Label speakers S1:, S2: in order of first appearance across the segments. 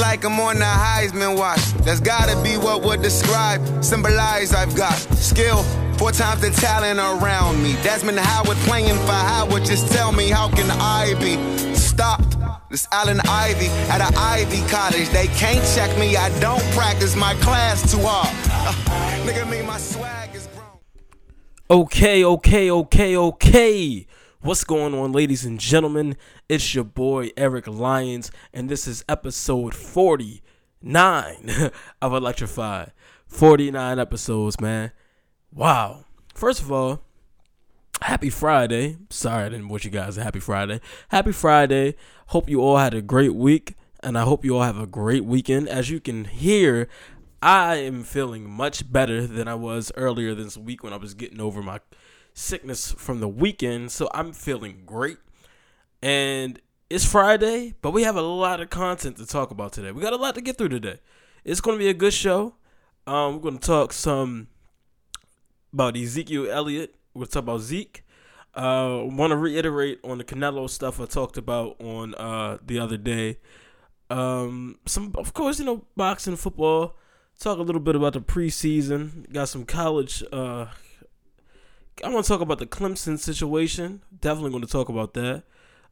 S1: Like I'm on the Heisman watch. That's gotta be what would describe, symbolize I've got skill. Four times the talent around me. Desmond Howard playing for Howard. Just tell me, how can I be stopped? This Allen Ivy at an Ivy college. They can't check me. I don't practice my class too hard. Uh, me, my swag is grown.
S2: Okay, okay, okay, okay. What's going on, ladies and gentlemen? It's your boy Eric Lyons, and this is episode 49 of Electrify. 49 episodes, man. Wow. First of all, happy Friday. Sorry I didn't wish you guys a happy Friday. Happy Friday. Hope you all had a great week, and I hope you all have a great weekend. As you can hear, I am feeling much better than I was earlier this week when I was getting over my sickness from the weekend. So I'm feeling great. And it's Friday, but we have a lot of content to talk about today. We got a lot to get through today. It's going to be a good show. Um, we're going to talk some about Ezekiel Elliott. We're going to talk about Zeke. Uh, want to reiterate on the Canelo stuff I talked about on uh, the other day. Um, some, of course, you know, boxing, football. Talk a little bit about the preseason. Got some college uh, I want to talk about the Clemson situation. Definitely going to talk about that.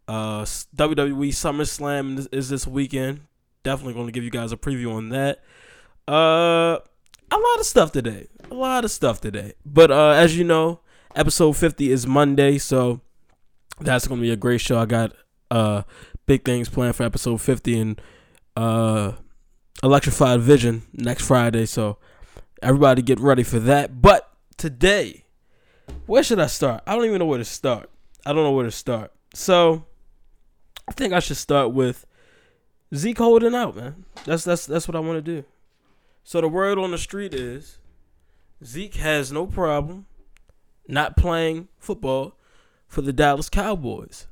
S2: Uh, WWE SummerSlam is this weekend. Definitely going to give you guys a preview on that. Uh, a lot of stuff today. A lot of stuff today. But uh, as you know, episode 50 is Monday, so that's going to be a great show. I got uh big things planned for episode 50 and uh Electrified Vision next Friday, so everybody get ready for that. But today where should I start? I don't even know where to start. I don't know where to start. So I think I should start with Zeke holding out, man. That's that's that's what I want to do. So the word on the street is Zeke has no problem not playing football for the Dallas Cowboys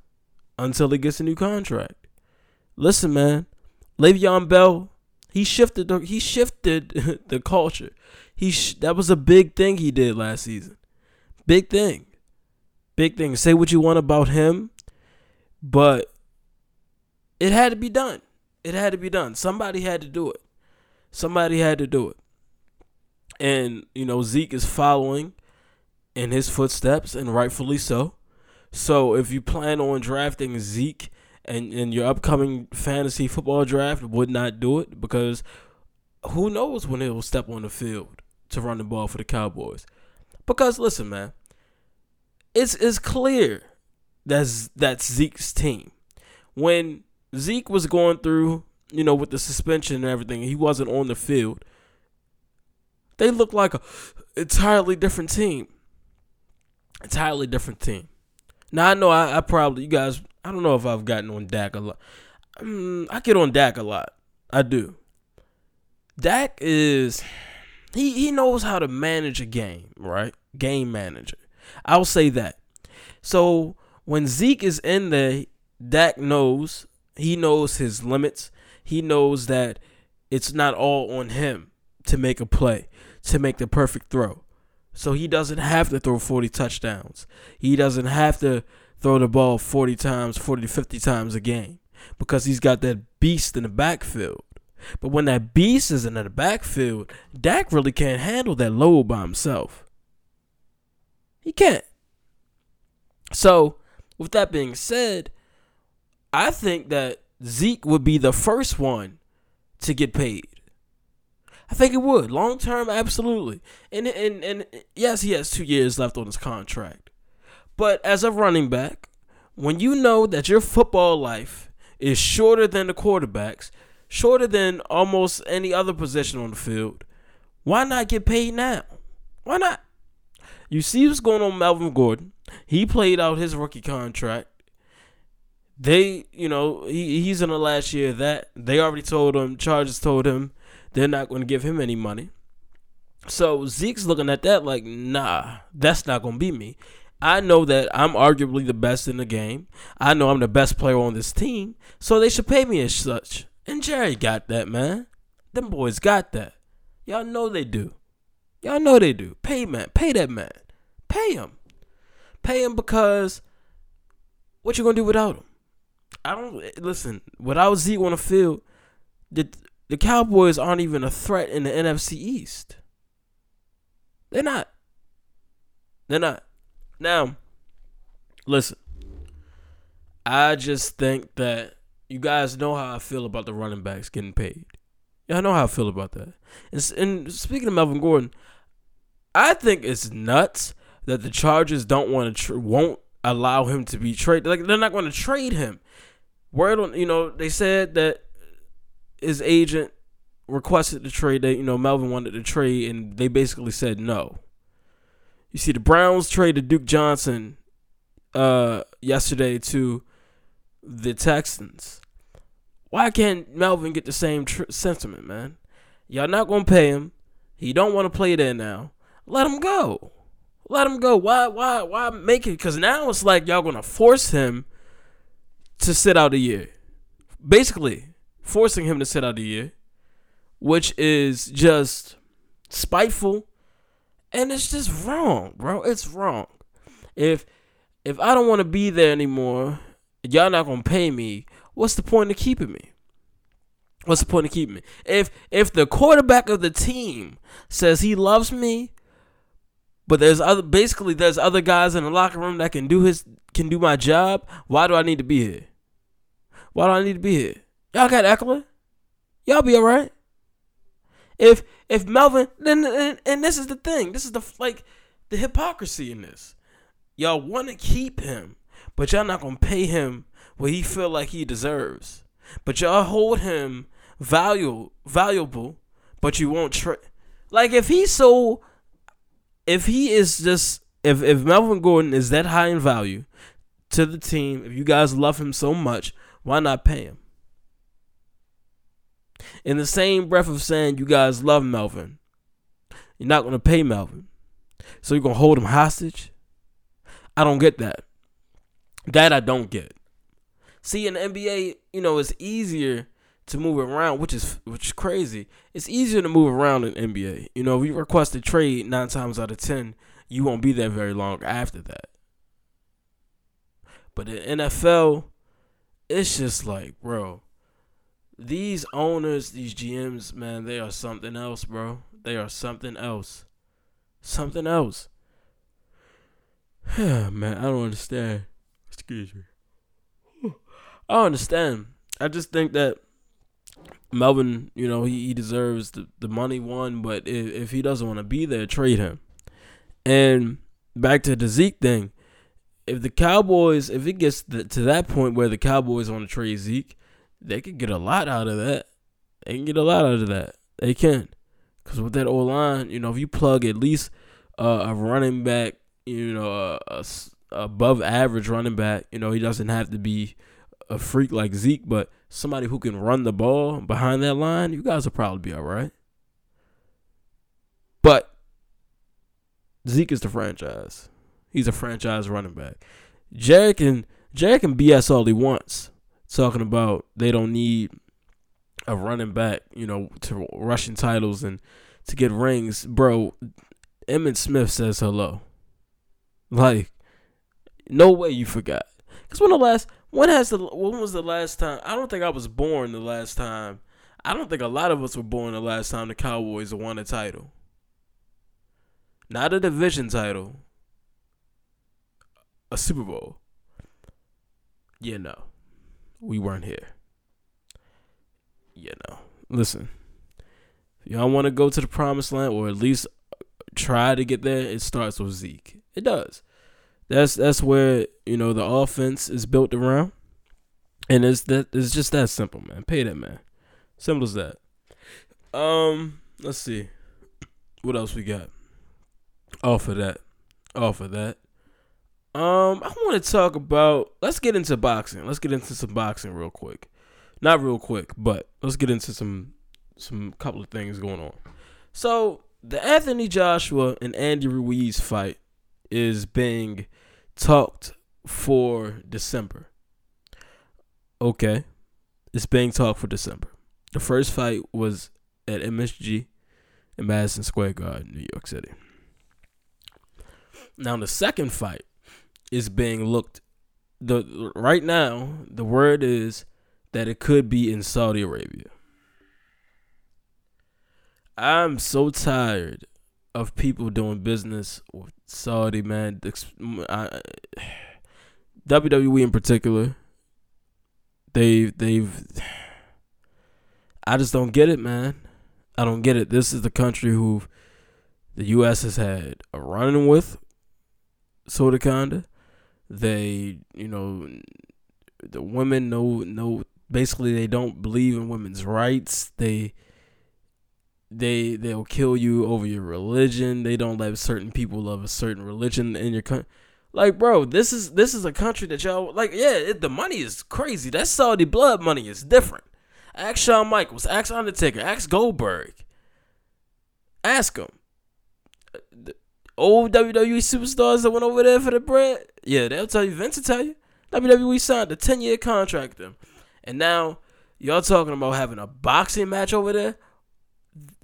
S2: until he gets a new contract. Listen, man, Le'Veon Bell, he shifted the, he shifted the culture. He sh- that was a big thing he did last season. Big thing. Big thing. Say what you want about him, but it had to be done. It had to be done. Somebody had to do it. Somebody had to do it. And, you know, Zeke is following in his footsteps, and rightfully so. So if you plan on drafting Zeke and in your upcoming fantasy football draft, would not do it because who knows when he will step on the field to run the ball for the Cowboys. Because listen, man, it's it's clear that's that's Zeke's team. When Zeke was going through, you know, with the suspension and everything, he wasn't on the field. They look like a entirely different team. Entirely different team. Now I know I, I probably you guys I don't know if I've gotten on Dak a lot. Um, I get on Dak a lot. I do. Dak is he he knows how to manage a game, right? Game manager. I'll say that. So when Zeke is in there, Dak knows he knows his limits. He knows that it's not all on him to make a play, to make the perfect throw. So he doesn't have to throw 40 touchdowns. He doesn't have to throw the ball 40 times, 40 to 50 times a game because he's got that beast in the backfield. But when that beast is in the backfield, Dak really can't handle that load by himself. He can't. So, with that being said, I think that Zeke would be the first one to get paid. I think it would. Long term, absolutely. And and and yes, he has two years left on his contract. But as a running back, when you know that your football life is shorter than the quarterbacks, shorter than almost any other position on the field, why not get paid now? Why not? You see what's going on with Melvin Gordon. He played out his rookie contract. They, you know, he, he's in the last year that. They already told him, Chargers told him they're not going to give him any money. So Zeke's looking at that like, nah, that's not going to be me. I know that I'm arguably the best in the game. I know I'm the best player on this team. So they should pay me as such. And Jerry got that, man. Them boys got that. Y'all know they do. Y'all know they do. Pay man. Pay that man. Pay him. Pay him because what you gonna do without him? I don't eh, listen. Without Zeke on the field, the the Cowboys aren't even a threat in the NFC East. They're not. They're not. Now, listen. I just think that you guys know how I feel about the running backs getting paid. I know how I feel about that. And, and speaking of Melvin Gordon, I think it's nuts that the Chargers don't want to won't allow him to be traded. Like they're not going to trade him. Word on, you know, they said that his agent requested the trade. That you know Melvin wanted to trade, and they basically said no. You see, the Browns traded Duke Johnson uh, yesterday to the Texans. Why can't Melvin get the same tr- sentiment, man? Y'all not gonna pay him. He don't want to play there now. Let him go. Let him go. Why? Why? Why make it? Because now it's like y'all gonna force him to sit out a year. Basically, forcing him to sit out a year, which is just spiteful, and it's just wrong, bro. It's wrong. If if I don't want to be there anymore, y'all not gonna pay me. What's the point of keeping me? What's the point of keeping me? If if the quarterback of the team says he loves me, but there's other basically there's other guys in the locker room that can do his can do my job, why do I need to be here? Why do I need to be here? Y'all got Ekeler? Y'all be alright? If if Melvin then and, and this is the thing, this is the like the hypocrisy in this. Y'all want to keep him, but y'all not gonna pay him what he feel like he deserves. But y'all hold him valuable, valuable, but you won't trade. Like if he's so, if he is just, if if Melvin Gordon is that high in value to the team, if you guys love him so much, why not pay him? In the same breath of saying you guys love Melvin, you're not gonna pay Melvin, so you're gonna hold him hostage. I don't get that. That I don't get. See, in NBA, you know, it's easier to move around, which is which is crazy. It's easier to move around in NBA. You know, if you request a trade nine times out of ten, you won't be there very long after that. But in NFL, it's just like, bro, these owners, these GMs, man, they are something else, bro. They are something else. Something else. man, I don't understand. Excuse me. I understand. I just think that Melvin, you know, he, he deserves the, the money one, but if, if he doesn't want to be there, trade him. And back to the Zeke thing, if the Cowboys, if it gets to that point where the Cowboys want to trade Zeke, they could get a lot out of that. They can get a lot out of that. They can. Because with that O line, you know, if you plug at least uh, a running back, you know, a, above average running back, you know, he doesn't have to be a freak like Zeke, but somebody who can run the ball behind that line, you guys will probably be all right. But Zeke is the franchise. He's a franchise running back. Jared can Jared can BS all he wants, talking about they don't need a running back, you know, to rushing titles and to get rings, bro. Emmitt Smith says hello. Like, no way you forgot. Cause when the last when has the when was the last time? I don't think I was born the last time. I don't think a lot of us were born the last time the Cowboys won a title. Not a division title. A Super Bowl. Yeah, no. We weren't here. Yeah, no. Listen. Y'all want to go to the promised land or at least try to get there, it starts with Zeke. It does. That's that's where you know the offense is built around, and it's that it's just that simple, man. Pay that man, simple as that. Um, let's see, what else we got. Off of that, off of that. Um, I want to talk about. Let's get into boxing. Let's get into some boxing real quick. Not real quick, but let's get into some some couple of things going on. So the Anthony Joshua and Andy Ruiz fight is being talked for December. Okay. It's being talked for December. The first fight was at MSG in Madison Square Garden, New York City. Now the second fight is being looked the right now the word is that it could be in Saudi Arabia. I'm so tired of people doing business with Saudi, man. I, WWE in particular, they they've. I just don't get it, man. I don't get it. This is the country who the U.S. has had a running with, sort of, kinda. They, you know, the women know, know. Basically, they don't believe in women's rights. They they they'll kill you over your religion. They don't let certain people of a certain religion in your country. Like, bro, this is this is a country that y'all like. Yeah, it, the money is crazy. That Saudi blood money is different. Ask Shawn Michaels. Ask Undertaker. Ask Goldberg. Ask them. Uh, the old WWE superstars that went over there for the bread. Yeah, they'll tell you. Vince will tell you. WWE signed a ten year contract them, and now y'all talking about having a boxing match over there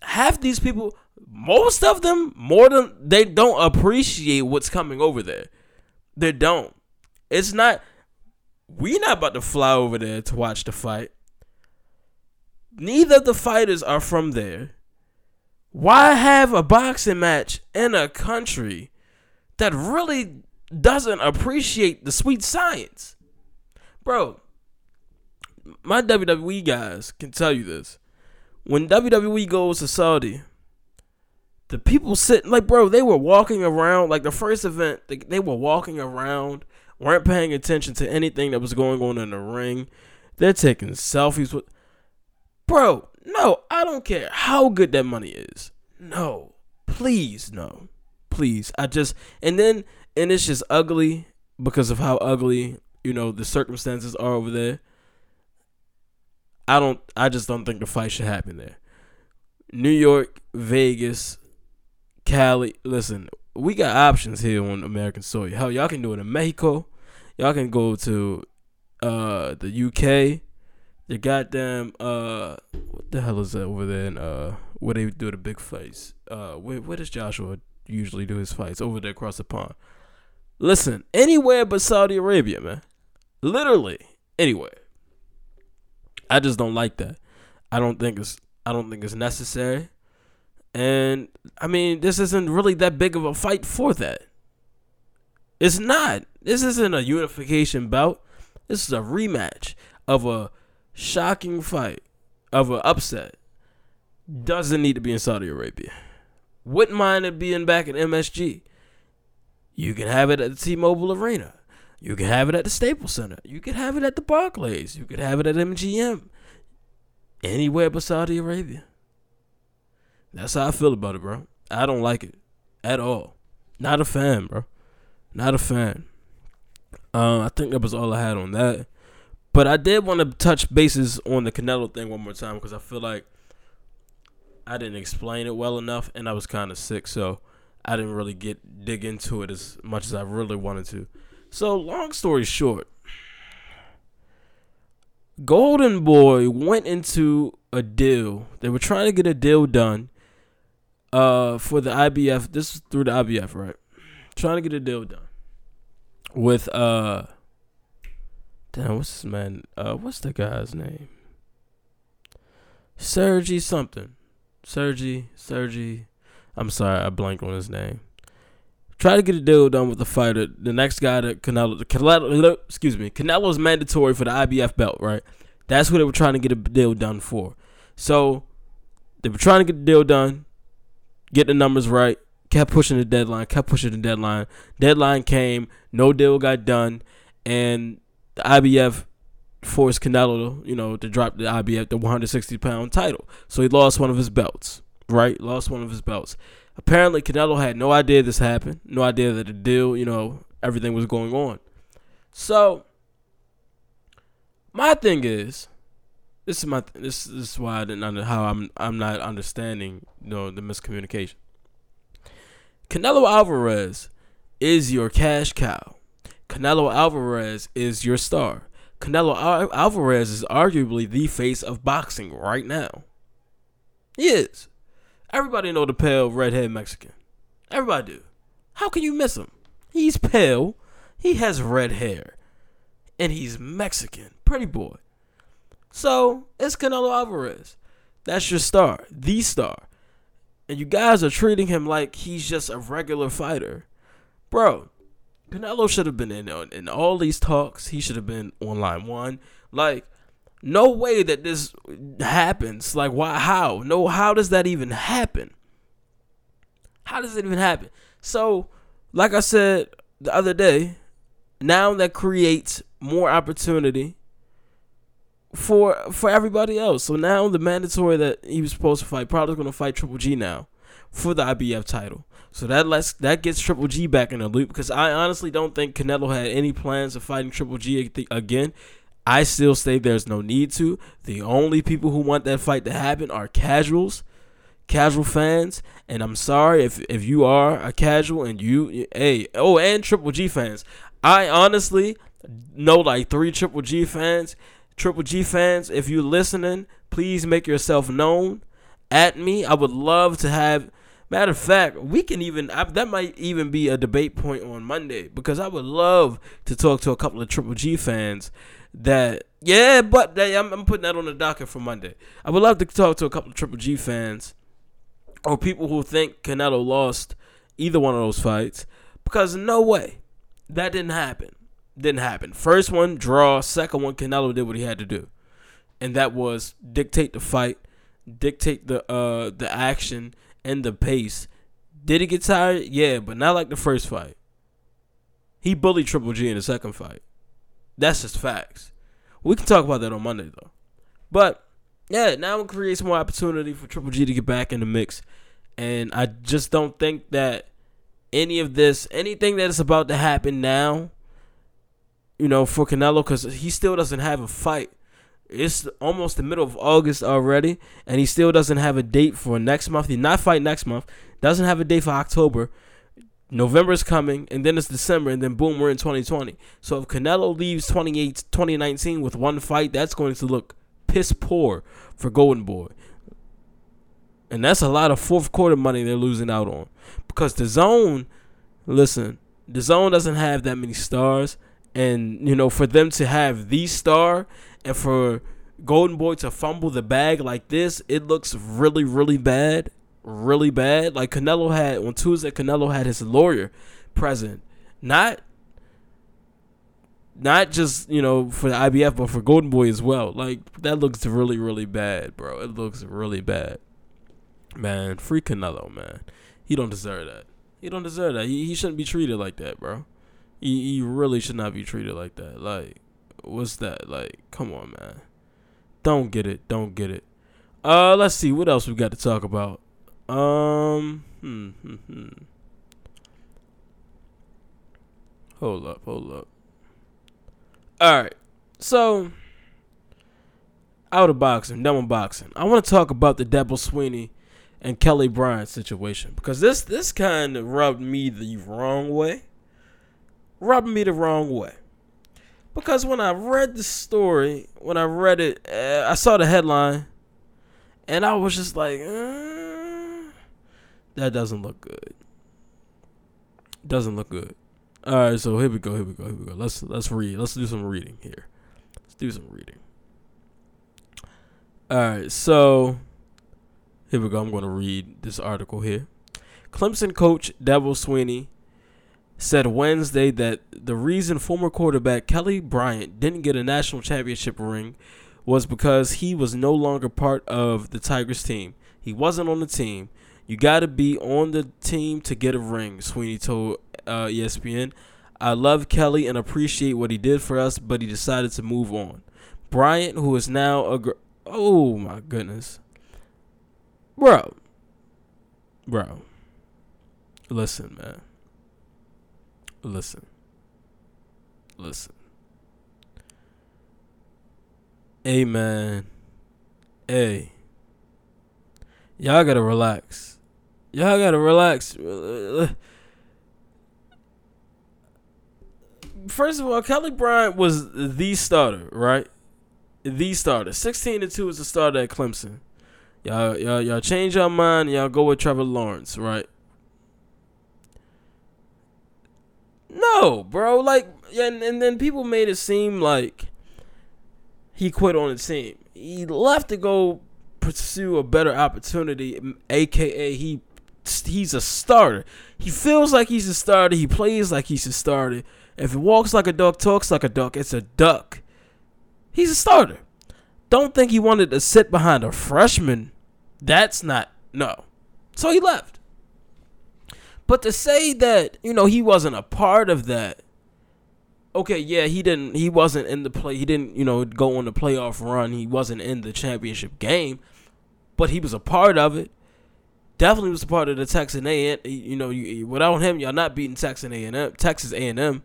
S2: half these people, most of them, more than they don't appreciate what's coming over there. They don't. It's not. We're not about to fly over there to watch the fight. Neither of the fighters are from there. Why have a boxing match in a country that really doesn't appreciate the sweet science? Bro, my WWE guys can tell you this when WWE goes to Saudi, the people sitting like bro, they were walking around like the first event. They, they were walking around, weren't paying attention to anything that was going on in the ring. They're taking selfies with, bro. No, I don't care how good that money is. No, please, no, please. I just and then and it's just ugly because of how ugly you know the circumstances are over there. I don't. I just don't think the fight should happen there. New York, Vegas, Cali. Listen, we got options here on American soil. Hell, y'all can do it in Mexico. Y'all can go to uh the UK. The goddamn uh what the hell is that over there in uh where they do the big fights? Uh where where does Joshua usually do his fights? Over there across the pond. Listen, anywhere but Saudi Arabia, man. Literally anywhere. I just don't like that. I don't think it's I don't think it's necessary. And I mean, this isn't really that big of a fight for that. It's not. This isn't a unification bout. This is a rematch of a shocking fight, of an upset. Doesn't need to be in Saudi Arabia. Wouldn't mind it being back at MSG. You can have it at the T-Mobile Arena. You could have it at the Staples Center. You could have it at the Barclays. You could have it at MGM. Anywhere but Saudi Arabia. That's how I feel about it, bro. I don't like it at all. Not a fan, bro. Not a fan. Uh, I think that was all I had on that. But I did want to touch bases on the Canelo thing one more time because I feel like I didn't explain it well enough, and I was kind of sick, so I didn't really get dig into it as much as I really wanted to. So, long story short, Golden Boy went into a deal. They were trying to get a deal done uh, for the IBF. This is through the IBF, right? Trying to get a deal done with uh damn what's this man uh what's the guy's name Sergi something Sergi Sergi I'm sorry I blank on his name Try to get a deal done with the fighter. The next guy that Canelo, Canelo, excuse me, Canelo's mandatory for the IBF belt, right? That's what they were trying to get a deal done for. So they were trying to get the deal done, get the numbers right, kept pushing the deadline, kept pushing the deadline. Deadline came, no deal got done, and the IBF forced Canelo, you know, to drop the IBF, the 160 pound title. So he lost one of his belts, right? Lost one of his belts. Apparently, Canelo had no idea this happened, no idea that the deal, you know, everything was going on. So, my thing is, this is my this, this is why I didn't under how I'm I'm not understanding you know the miscommunication. Canelo Alvarez is your cash cow. Canelo Alvarez is your star. Canelo Al- Alvarez is arguably the face of boxing right now. He is. Everybody know the pale redhead Mexican. Everybody do. How can you miss him? He's pale. He has red hair. And he's Mexican. Pretty boy. So, it's Canelo Alvarez. That's your star. The star. And you guys are treating him like he's just a regular fighter. Bro, Canelo should have been in in all these talks. He should have been on line one. Like, no way that this happens. Like, why? How? No, how does that even happen? How does it even happen? So, like I said the other day, now that creates more opportunity for for everybody else. So now the mandatory that he was supposed to fight probably going to fight Triple G now for the IBF title. So that lets that gets Triple G back in the loop because I honestly don't think Canelo had any plans of fighting Triple G again. I still say there's no need to. The only people who want that fight to happen are casuals, casual fans, and I'm sorry if if you are a casual and you hey oh and Triple G fans. I honestly know like three Triple G fans. Triple G fans, if you're listening, please make yourself known at me. I would love to have. Matter of fact, we can even I, that might even be a debate point on Monday because I would love to talk to a couple of Triple G fans that yeah, but I'm, I'm putting that on the docket for Monday. I would love to talk to a couple of Triple G fans or people who think Canelo lost either one of those fights because no way that didn't happen. Didn't happen. First one draw. Second one Canelo did what he had to do, and that was dictate the fight, dictate the uh the action and the pace. Did he get tired? Yeah, but not like the first fight. He bullied Triple G in the second fight. That's just facts. We can talk about that on Monday though. But yeah, now it creates more opportunity for Triple G to get back in the mix. And I just don't think that any of this, anything that is about to happen now, you know, for Canelo, because he still doesn't have a fight. It's almost the middle of August already, and he still doesn't have a date for next month. He not fight next month. Doesn't have a date for October. November is coming, and then it's December, and then boom, we're in 2020. So if Canelo leaves 28, 2019 with one fight, that's going to look piss poor for Golden Boy. And that's a lot of fourth quarter money they're losing out on. Because DAZN, listen, DAZN doesn't have that many stars. And, you know, for them to have the star and for Golden Boy to fumble the bag like this, it looks really, really bad. Really bad. Like Canelo had on Tuesday, Canelo had his lawyer present. Not not just, you know, for the IBF, but for Golden Boy as well. Like, that looks really, really bad, bro. It looks really bad. Man, free Canelo, man. He don't deserve that. He don't deserve that. He, he shouldn't be treated like that, bro. He, he really should not be treated like that. Like, what's that? Like, come on, man. Don't get it. Don't get it. Uh, let's see what else we got to talk about. Um, hmm, hmm, hmm. Hold up, hold up. All right, so out of boxing, done with boxing. I want to talk about the Dabo Swinney and Kelly Bryant situation because this this kind of rubbed me the wrong way. Rubbed me the wrong way. Because when I read the story, when I read it, uh, I saw the headline, and I was just like, uh, that doesn't look good. Doesn't look good. All right, so here we go. Here we go. Here we go. Let's let's read. Let's do some reading here. Let's do some reading. All right, so here we go. I'm going to read this article here. Clemson coach Dabo Swinney said Wednesday that the reason former quarterback Kelly Bryant didn't get a national championship ring was because he was no longer part of the Tigers team. He wasn't on the team. You got to be on the team to get a ring, Swinney told uh, ESPN. I love Kelly and appreciate what he did for us, but he decided to move on. Bryant, who is now a gr- oh my goodness, Bro. Bro. Listen, man. Listen. Listen. Hey, man. Hey. Y'all gotta relax. Y'all gotta relax. First of all, Kelly Bryant was the starter, right? The starter. 16 to 2 is the starter at Clemson. Y'all, y'all, y'all change your mind. Y'all go with Trevor Lawrence, right? No, bro. Like, and, and then people made it seem like he quit on the team. He left to go pursue a better opportunity, aka he he's a starter. He feels like he's a starter. He plays like he's a starter. If he walks like a duck, talks like a duck, it's a duck. He's a starter. Don't think he wanted to sit behind a freshman. That's not no. So he left. But to say that, you know, he wasn't a part of that. Okay, yeah, he didn't he wasn't in the play. He didn't, you know, go on the playoff run. He wasn't in the championship game, but he was a part of it. Definitely was a part of the Texas A and You know, you, without him, y'all not beating Texas A and M. Texas A and M.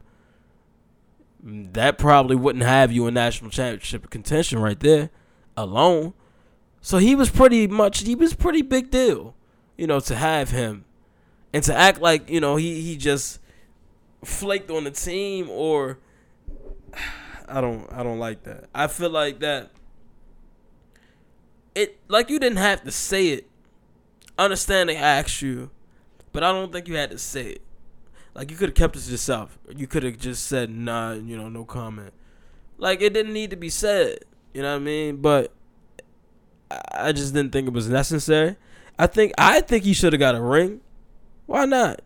S2: That probably wouldn't have you in national championship contention right there, alone. So he was pretty much he was pretty big deal, you know, to have him and to act like you know he he just flaked on the team or I don't I don't like that. I feel like that it like you didn't have to say it. Understand they asked you, but I don't think you had to say it. Like you could have kept it to yourself. You could have just said nah, you know, no comment. Like it didn't need to be said. You know what I mean? But I just didn't think it was necessary. I think I think he should have got a ring. Why not?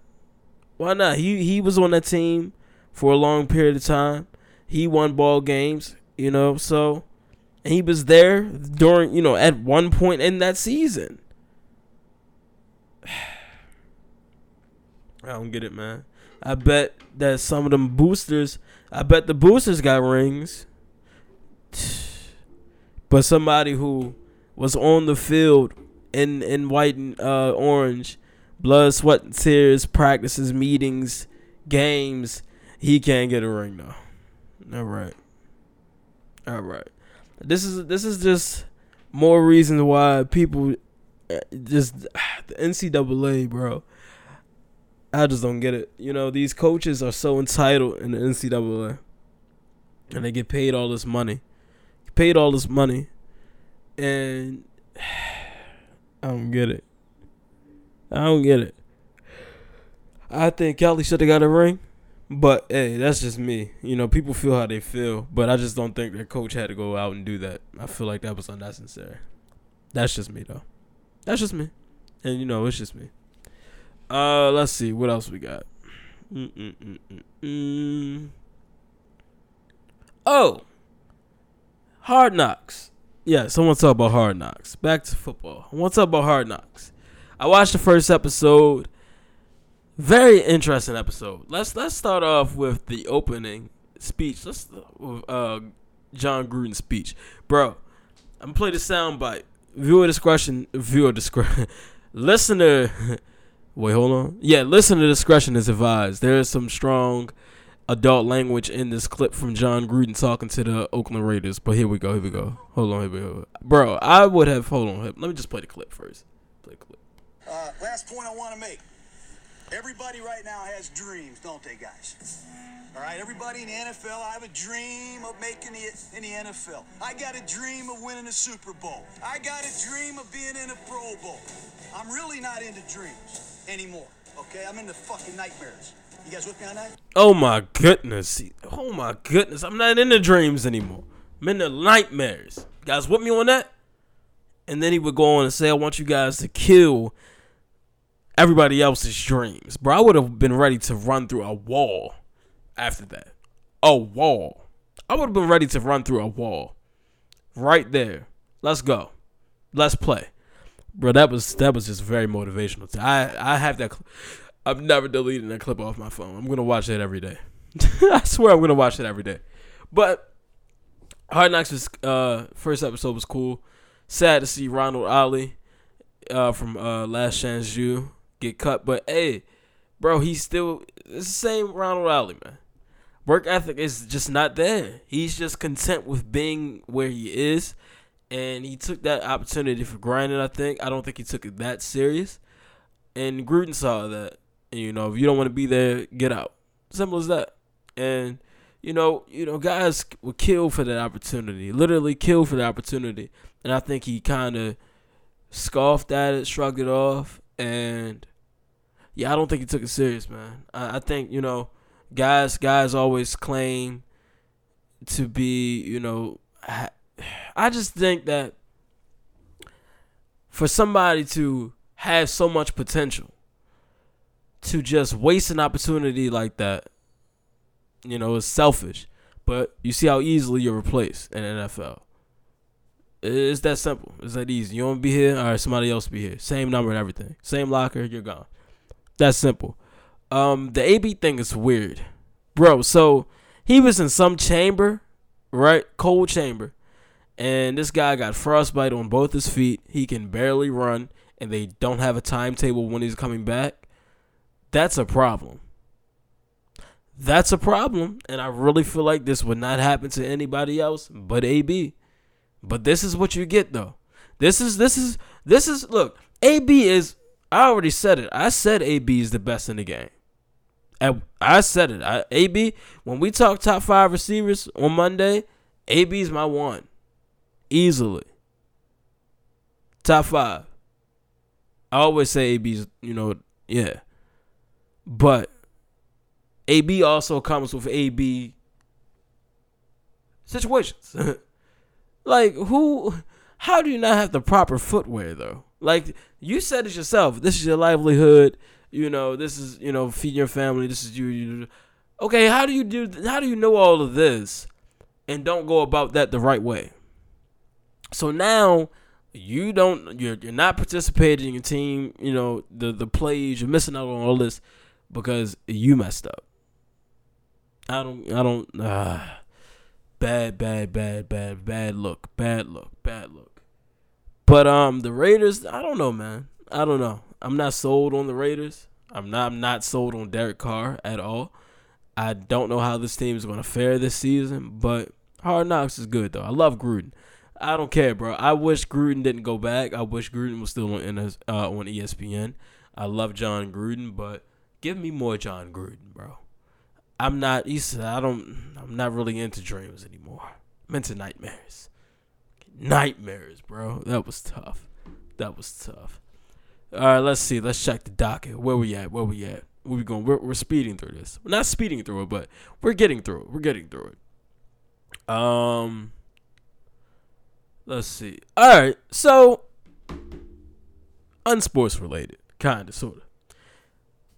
S2: Why not? He he was on that team for a long period of time. He won ball games, you know, so and he was there during, you know, at one point in that season. I don't get it, man. I bet that some of them boosters, I bet the boosters got rings. But somebody who was on the field in in white and uh, orange blood, sweat, and tears, practices, meetings, games. He can't get a ring though. All right. All right. This is this is just more reasons why people just the NCAA, bro. I just don't get it. You know, these coaches are so entitled in the NCAA, and they get paid all this money, paid all this money, and I don't get it. I don't get it. I think Kelly should have got a ring, but hey, that's just me. You know, people feel how they feel, but I just don't think their coach had to go out and do that. I feel like that was unnecessary. That's just me though. That's just me, and you know, it's just me. Uh, let's see what else we got. Mm-mm-mm-mm. Oh, Hard Knocks. Yeah, someone talk about Hard Knocks. Back to football. I want to talk about Hard Knocks. I watched the first episode. Very interesting episode. Let's let's start off with the opening speech. Let's uh, uh Jon Gruden's speech, bro. I'm gonna play the sound bite. Viewer discretion. Viewer discretion. listener. Wait, hold on. Yeah, listener discretion is advised. There is some strong adult language in this clip from Jon Gruden talking to the Oakland Raiders. But here we go. Here we go. Hold on. Here we go. Bro, I would have. Hold on. Let me just play the clip first. Play the clip.
S3: Uh, last point I want to make. Everybody right now has dreams, don't they, guys? All right, everybody in the NFL, I have a dream of making it in the NFL. I got a dream of winning a Super Bowl. I got a dream of being in a Pro Bowl. I'm really not into dreams anymore, okay? I'm into fucking nightmares. You guys with me on that?
S2: Oh my goodness. Oh my goodness. I'm not into dreams anymore. I'm in the nightmares. You guys with me on that? And then he would go on and say, I want you guys to kill everybody else's dreams. Bro, I would have been ready to run through a wall after that. A wall. I would have been ready to run through a wall. Right there. Let's go. Let's play. Bro, that was that was just very motivational. I I have that I'm never deleting that clip off my phone. I'm gonna watch that every day. I swear I'm gonna watch it every day. But Hard Knocks was uh first episode was cool. Sad to see Ronald Ollie uh from uh Last Chance U get cut. But hey, bro, he's still it's the same Ronald Ollie, man. Work ethic is just not there. He's just content with being where he is. And he took that opportunity for granted, I think. I don't think he took it that serious. And Gruden saw that. And, you know, if you don't want to be there, get out. Simple as that. And you know, you know, guys were killed for that opportunity. Literally killed for the opportunity. And I think he kind of scoffed at it, shrugged it off, and yeah, I don't think he took it serious, man. I, I think you know, guys, guys always claim to be, you know, I, I just think that for somebody to have so much potential to just waste an opportunity like that, you know, is selfish. But you see how easily you're replaced in NFL. It's that simple. It's that easy. You to be here? All right, somebody else be here. Same number and everything. Same locker, you're gone. That's simple. Um, the AB thing is weird, bro. So he was in some chamber, right? Cold chamber, and this guy got frostbite on both his feet. He can barely run, and they don't have a timetable when he's coming back. That's a problem. That's a problem, and I really feel like this would not happen to anybody else but AB. But this is what you get though. This is this is this is look. AB is. I already said it. I said AB is the best in the game. I, I said it. I, AB. When we talk top five receivers on Monday, AB is my one, easily. Top five. I always say AB's. You know, yeah. But AB also comes with AB situations. like who how do you not have the proper footwear though? Like you said it yourself. This is your livelihood. You know, this is you know feeding your family. This is you. you okay, how do you do? How do you know all of this and don't go about that the right way? So now you don't. You're you're not participating in your team. You know the the plays. You're missing out on all this because you messed up. I don't. I don't. Uh, bad, bad, bad, bad, bad look, bad look, bad look. But um, the Raiders. I don't know, man. I don't know. I'm not sold on the Raiders. I'm not. I'm not sold on Derek Carr at all. I don't know how this team is going to fare this season, but Hard Knocks is good though. I love Gruden. I don't care, bro. I wish Gruden didn't go back. I wish Gruden was still on uh, on ESPN. I love Jon Gruden, but give me more Jon Gruden, bro. I'm not. He said I don't. I'm not really into dreams anymore. I'm into nightmares. Nightmares, bro. That was tough. That was tough. All right, let's see. Let's check the docket. Where we at? Where we at? Where we going? We're, we're speeding through this. We're not speeding through it, but we're getting through it. We're getting through it. Um, let's see. All right, so unsports related, kind of, sort of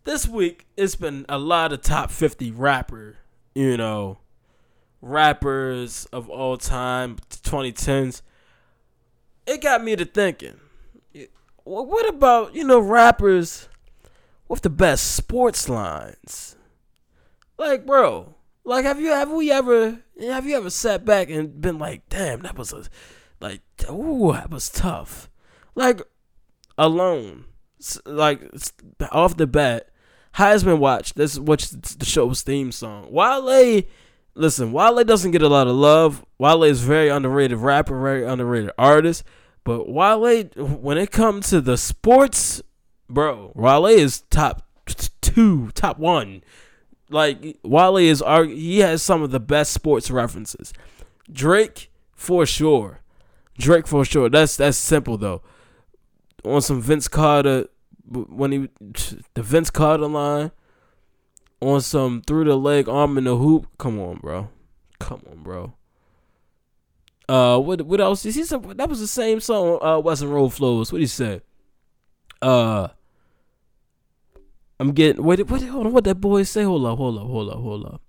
S2: this week it's been a lot of top 50 rapper, you know, rappers of all time, 2010s. It got me to thinking, what about, you know, rappers with the best sports lines? Like, bro, like have you have we ever have you ever sat back and been like, damn, that was a like, ooh, that was tough. Like, alone, like off the bat, Heisman Watch. This is what the show's theme song. Wale, listen, Wale doesn't get a lot of love. Wale is very underrated rapper, very underrated artist. But Wale, when it comes to the sports, bro, Wale is top two, top one. Like Wale is, he has some of the best sports references. Drake for sure, Drake for sure. That's that's simple though. On some Vince Carter when he the Vince Carter line on some through the leg arm in the hoop. Come on, bro. Come on, bro. Uh, what what else? Is he some, that was the same song. Uh, Weston Road flows. What he said? Uh, I'm getting. Wait, wait, hold on. What that boy say? Hold up, hold up, hold up, hold up.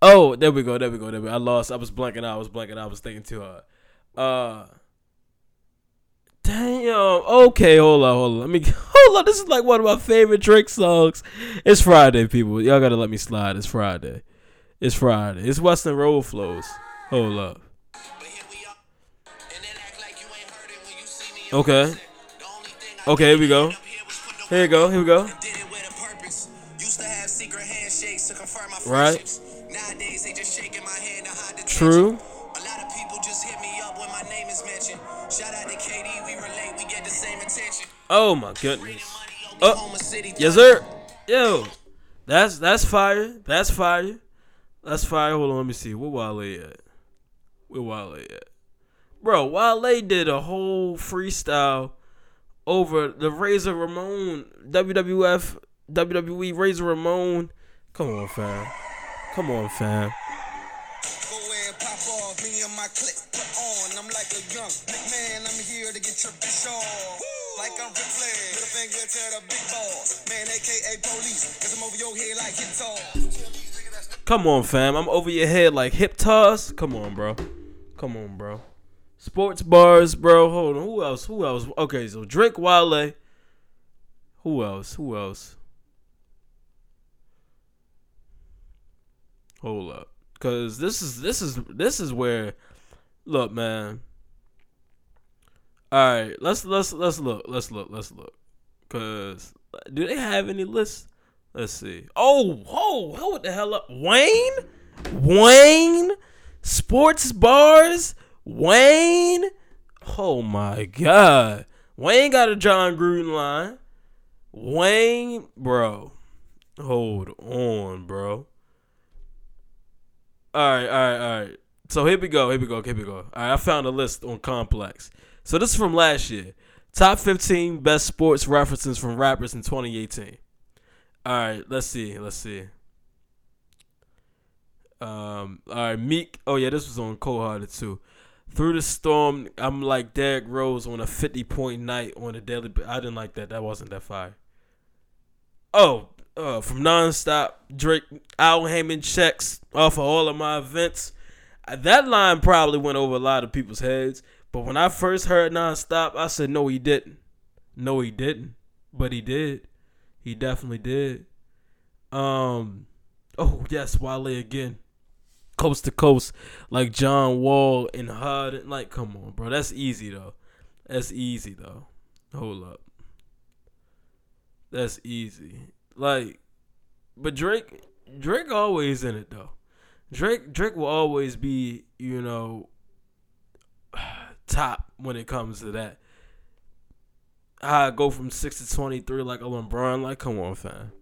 S2: Oh, there we go, there we go, there we go. I lost. I was blanking out. I was blanking out. I was thinking too hard. Uh, Damn. Okay, hold on, hold on. Let me hold on. This is like one of my favorite Drake songs. It's Friday, people. Y'all gotta let me slide. It's Friday. It's Friday. It's Weston Road Flows. Hold up. Okay. Okay, here we go. Here we go. Here we go. Right. True. Oh my goodness. Oh, yes sir. Yo, that's that's fire. That's fire. That's fire. Hold on, let me see. Where Wale at? Where Wale at? Bro, Wale did a whole freestyle over the Razor Ramon WWF WWE Razor Ramon. Come on, fam. Come on, fam. Like
S1: McMahon, I'm here to get your fish off. Like I'm Ric little finger to the big boss. Man, aka police, cause I'm over your head like hip toss.
S2: Come on, fam. I'm over your head like hip toss. Come on, bro. Come on, bro. Sports bars, bro. Hold on. Who else? Who else? Okay, so Drake Wale. Who else? Who else? Hold up. Cause this is this is this is where look, man. Alright, let's let's let's look. Let's look. Let's look. Cause do they have any lists? Let's see. Oh, oh, hold the hell up. Wayne? Wayne? Sports bars? Wayne? Oh my god. Wayne got a Jon Gruden line. Wayne, bro. Hold on, bro. All right, all right, all right. So here we go. Here we go. Here we go. All right, I found a list on Complex. So this is from last year. Top 15 best sports references from rappers in 2018. All right, let's see. Let's see. Um, all right, Meek. Oh yeah, this was on Cold Hearted too. Through the storm, I'm like Derrick Rose on a 50 point night on a daily. I didn't like that. That wasn't that fire. Oh, uh, from nonstop Drake Paul Heyman checks off of all of my events. That line probably went over a lot of people's heads. But when I first heard nonstop, I said no, he didn't. No, he didn't. But he did. He definitely did. Um. Oh yes, Wale again. Coast to coast, like John Wall and Hud. Like, come on, bro. That's easy though. That's easy though. Hold up. That's easy. Like, but Drake, Drake always in it though. Drake, Drake will always be, you know, top when it comes to that. I go from six to twenty three like a LeBron. Like, come on, fam.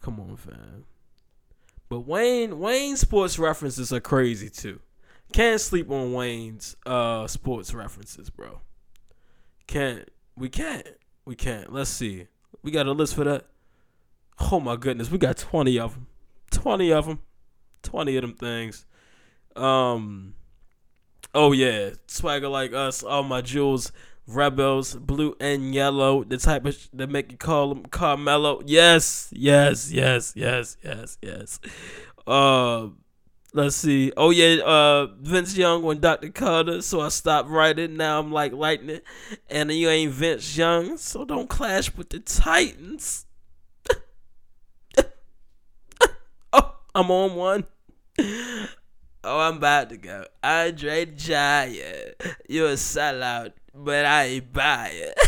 S2: Come on, fam. But Wayne, Wayne sports references are crazy too. Can't sleep on Wayne's uh sports references, bro. Can't. We can't. We can't. Let's see. We got a list for that. Oh my goodness, we got twenty of them. Twenty of them. Twenty of them things. Um. Oh yeah, swagger like us. All my jewels, rebels, blue and yellow. The type of sh- that make you call them Carmelo. Yes, yes, yes, yes, yes, yes. Uh, let's see. Oh yeah, uh, Vince Young when Dr. Carter. So I stopped writing. Now I'm like lightning, and you ain't Vince Young, so don't clash with the Titans. oh, I'm on one. Oh, I'm about to go. Andre Giant. You a sellout, but I ain't it,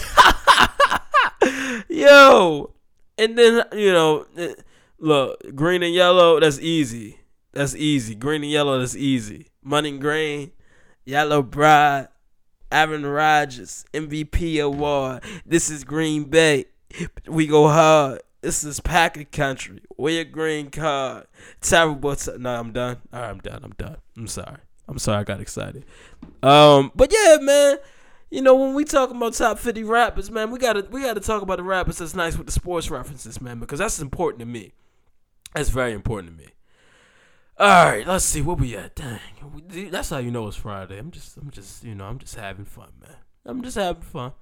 S2: Yo. And then, you know, eh, look, green and yellow, that's easy. That's easy. Green and yellow, that's easy. Money green, yellow bride, Aaron Rodgers, MVP award. This is Green Bay. We go hard. This is Packer country. Wear a green card. Terrible. T- no, I'm done. All right, I'm done. I'm done. I'm sorry. I'm sorry. I got excited. Um, but yeah, man. You know when we talk about top 50 rappers, man, we gotta we gotta talk about the rappers that's nice with the sports references, man, because that's important to me. That's very important to me. All right, let's see what we at. Dang, that's how you know it's Friday. I'm just, I'm just, you know, I'm just having fun, man. I'm just having fun.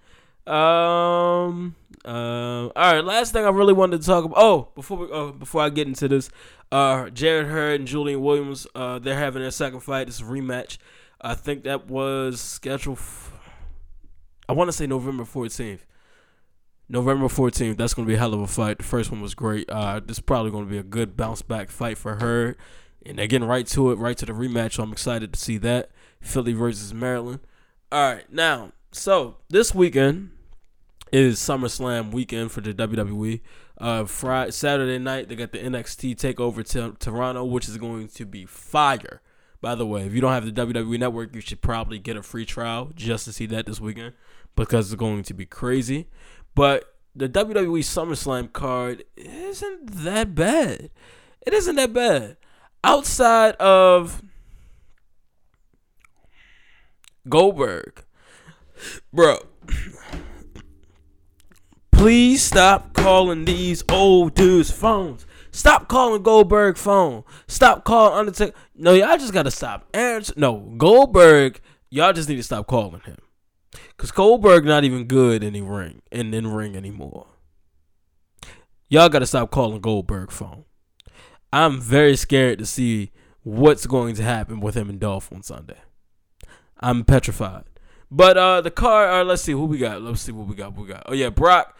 S2: Um. Uh, all right. Last thing I really wanted to talk about. Oh, before we, uh, before I get into this, uh, Jarrett Hurd and Julian Williams. Uh, they're having their second fight. It's a rematch. I think that was scheduled. F- I want to say November fourteenth. November 14th, that's to be a hell of a fight. The first one was great. Uh, this is probably to be a good bounce back fight for her. And they're getting right to it, right to the rematch. So I'm excited to see that. Philly versus Maryland. All right, now, so this weekend is SummerSlam weekend for the WWE. Uh, Friday, Saturday night, they got the NXT Takeover to Toronto, which is going to be fire. By the way, if you don't have the WWE Network, you should probably get a free trial just to see that this weekend because it's going to be crazy. But the WWE SummerSlam card isn't that bad. It isn't that bad. Outside of Goldberg, bro, please stop calling these old dudes phones. Stop calling Goldberg phone. Stop calling Undertaker. No, y'all just gotta stop. Answer. No, Goldberg y'all just need to stop calling him. Cause Goldberg not even good in the ring in in ring anymore. Y'all gotta stop calling Goldberg phone. I'm very scared to see what's going to happen with him and Dolph on Sunday. I'm petrified. But uh the car. uh, let's see who we got. Let's see what we got. What we got. Oh yeah, Brock.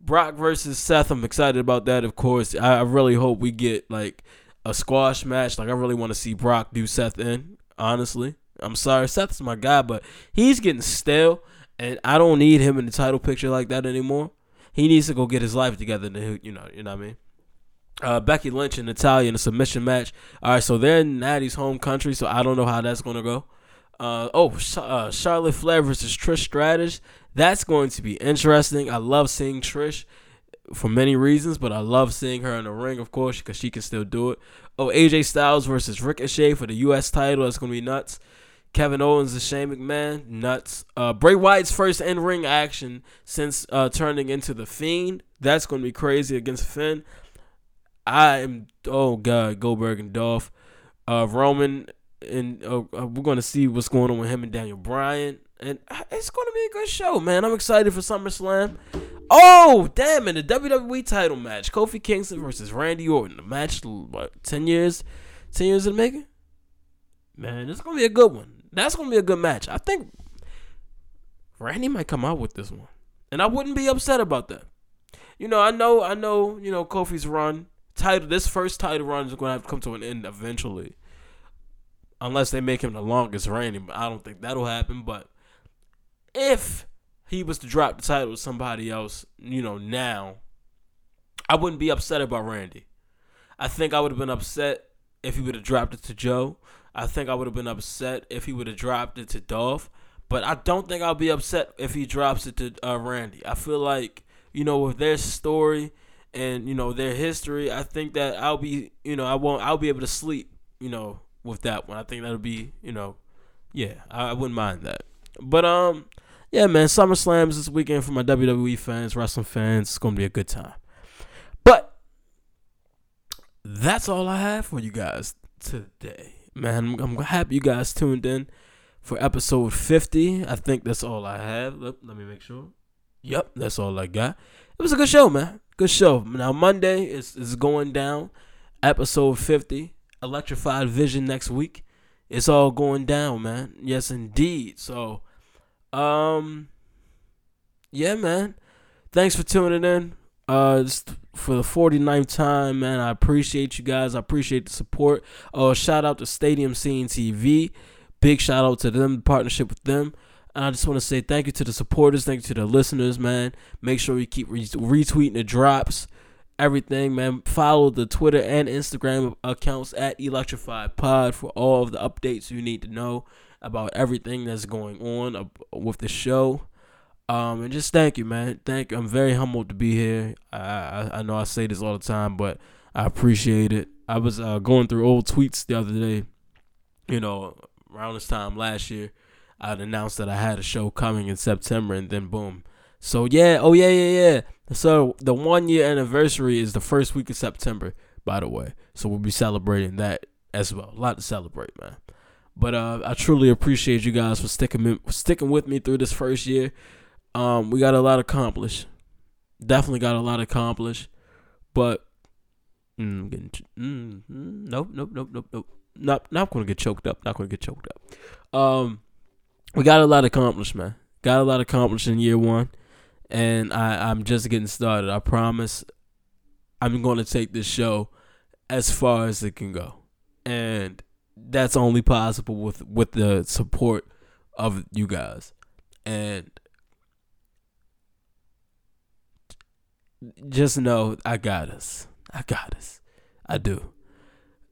S2: Brock versus Seth. I'm excited about that. Of course, I, really hope we get like a squash match. Like I really want to see Brock do Seth in. Honestly, I'm sorry, Seth's my guy, but he's getting stale, and I don't need him in the title picture like that anymore. He needs to go get his life together. To, you know, you know what I mean. Uh, Becky Lynch and Natalya in a submission match. All right, so they're in Natty's home country, so I don't know how that's gonna go. Uh, oh, uh, Charlotte Flair versus Trish Stratus. That's going to be interesting. I love seeing Trish for many reasons, but I love seeing her in the ring, of course, because she can still do it. Oh, AJ Styles versus Ricochet for the U.S. title. That's going to be nuts. Kevin Owens and Shane McMahon, nuts. Uh, Bray Wyatt's first in ring action since uh, turning into the Fiend. That's going to be crazy against Finn. I am, oh God, Goldberg and Dolph. Uh, Roman, and uh, uh we're going to see what's going on with him and Daniel Bryan. And it's going to be a good show, man. I'm excited for SummerSlam. Oh, damn, in the WWE title match, Kofi Kingston versus Randy Orton. The match, what, 10 years? 10 years in the making? Man, it's going to be a good one. That's going to be a good match. I think Randy might come out with this one. And I wouldn't be upset about that. You know, I know, I know, you know, Kofi's run, title, this first title run is going to have to come to an end eventually. Unless they make him the longest reigning. But I don't think that'll happen, but if he was to drop the title to somebody else, you know, now, I wouldn't be upset about Randy. I think I would have been upset if he would have dropped it to Joe. I think I would have been upset if he would have dropped it to Dolph. But I don't think I'll be upset if he drops it to uh, Randy. I feel like, you know, with their story and, you know, their history, I think that I'll be, you know, I won't, I'll be able to sleep, you know, with that one. I think that'll be, you know, yeah, I, I wouldn't mind that. But, um, yeah, man, SummerSlam is this weekend for my WWE fans, wrestling fans. It's gonna be a good time. But that's all I have for you guys today, man. I'm, I'm happy you guys tuned in for episode 50. I think that's all I have. Let, let me make sure. Yep, that's all I got. It was a good show, man. Good show. Now Monday is is going down. Episode 50. Electrified Vision next week. It's all going down, man. Yes, indeed. So um, yeah, man. Thanks for tuning in. Uh, for the 49th time, man. I appreciate you guys. I appreciate the support. Uh, shout out to Stadium Scene TV. Big shout out to them, partnership with them. And I just want to say thank you to the supporters, thank you to the listeners, man. Make sure you keep re- retweeting the drops, everything, man. Follow the Twitter and Instagram accounts at Electrified Pod for all of the updates you need to know about everything that's going on with the show. Um, and just thank you, man. Thank you. I'm very humbled to be here. I, I, I know I say this all the time, but I appreciate it. I was uh, going through old tweets the other day. You know, around this time last year, I'd announced that I had a show coming in September, and then boom. So yeah, oh yeah, yeah, yeah. So the one year anniversary is the first week of September, by the way. So we'll be celebrating that as well. A lot to celebrate, man. But uh, I truly appreciate you guys for sticking sticking with me through this first year. Um, we got a lot accomplished. Definitely got a lot accomplished. But mm, getting mm, mm, nope, nope, nope, nope, nope. Not not gonna get choked up. Not gonna get choked up. Um, we got a lot accomplished, man. Got a lot accomplished in year one, and I I'm just getting started. I promise. I'm gonna take this show as far as it can go, and that's only possible with with the support of you guys and just know I got us. I got us. I do.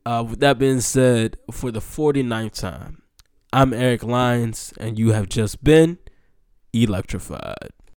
S2: Uh, with that being said, for the 49th time, I'm Eric Lyons, and you have just been electrified.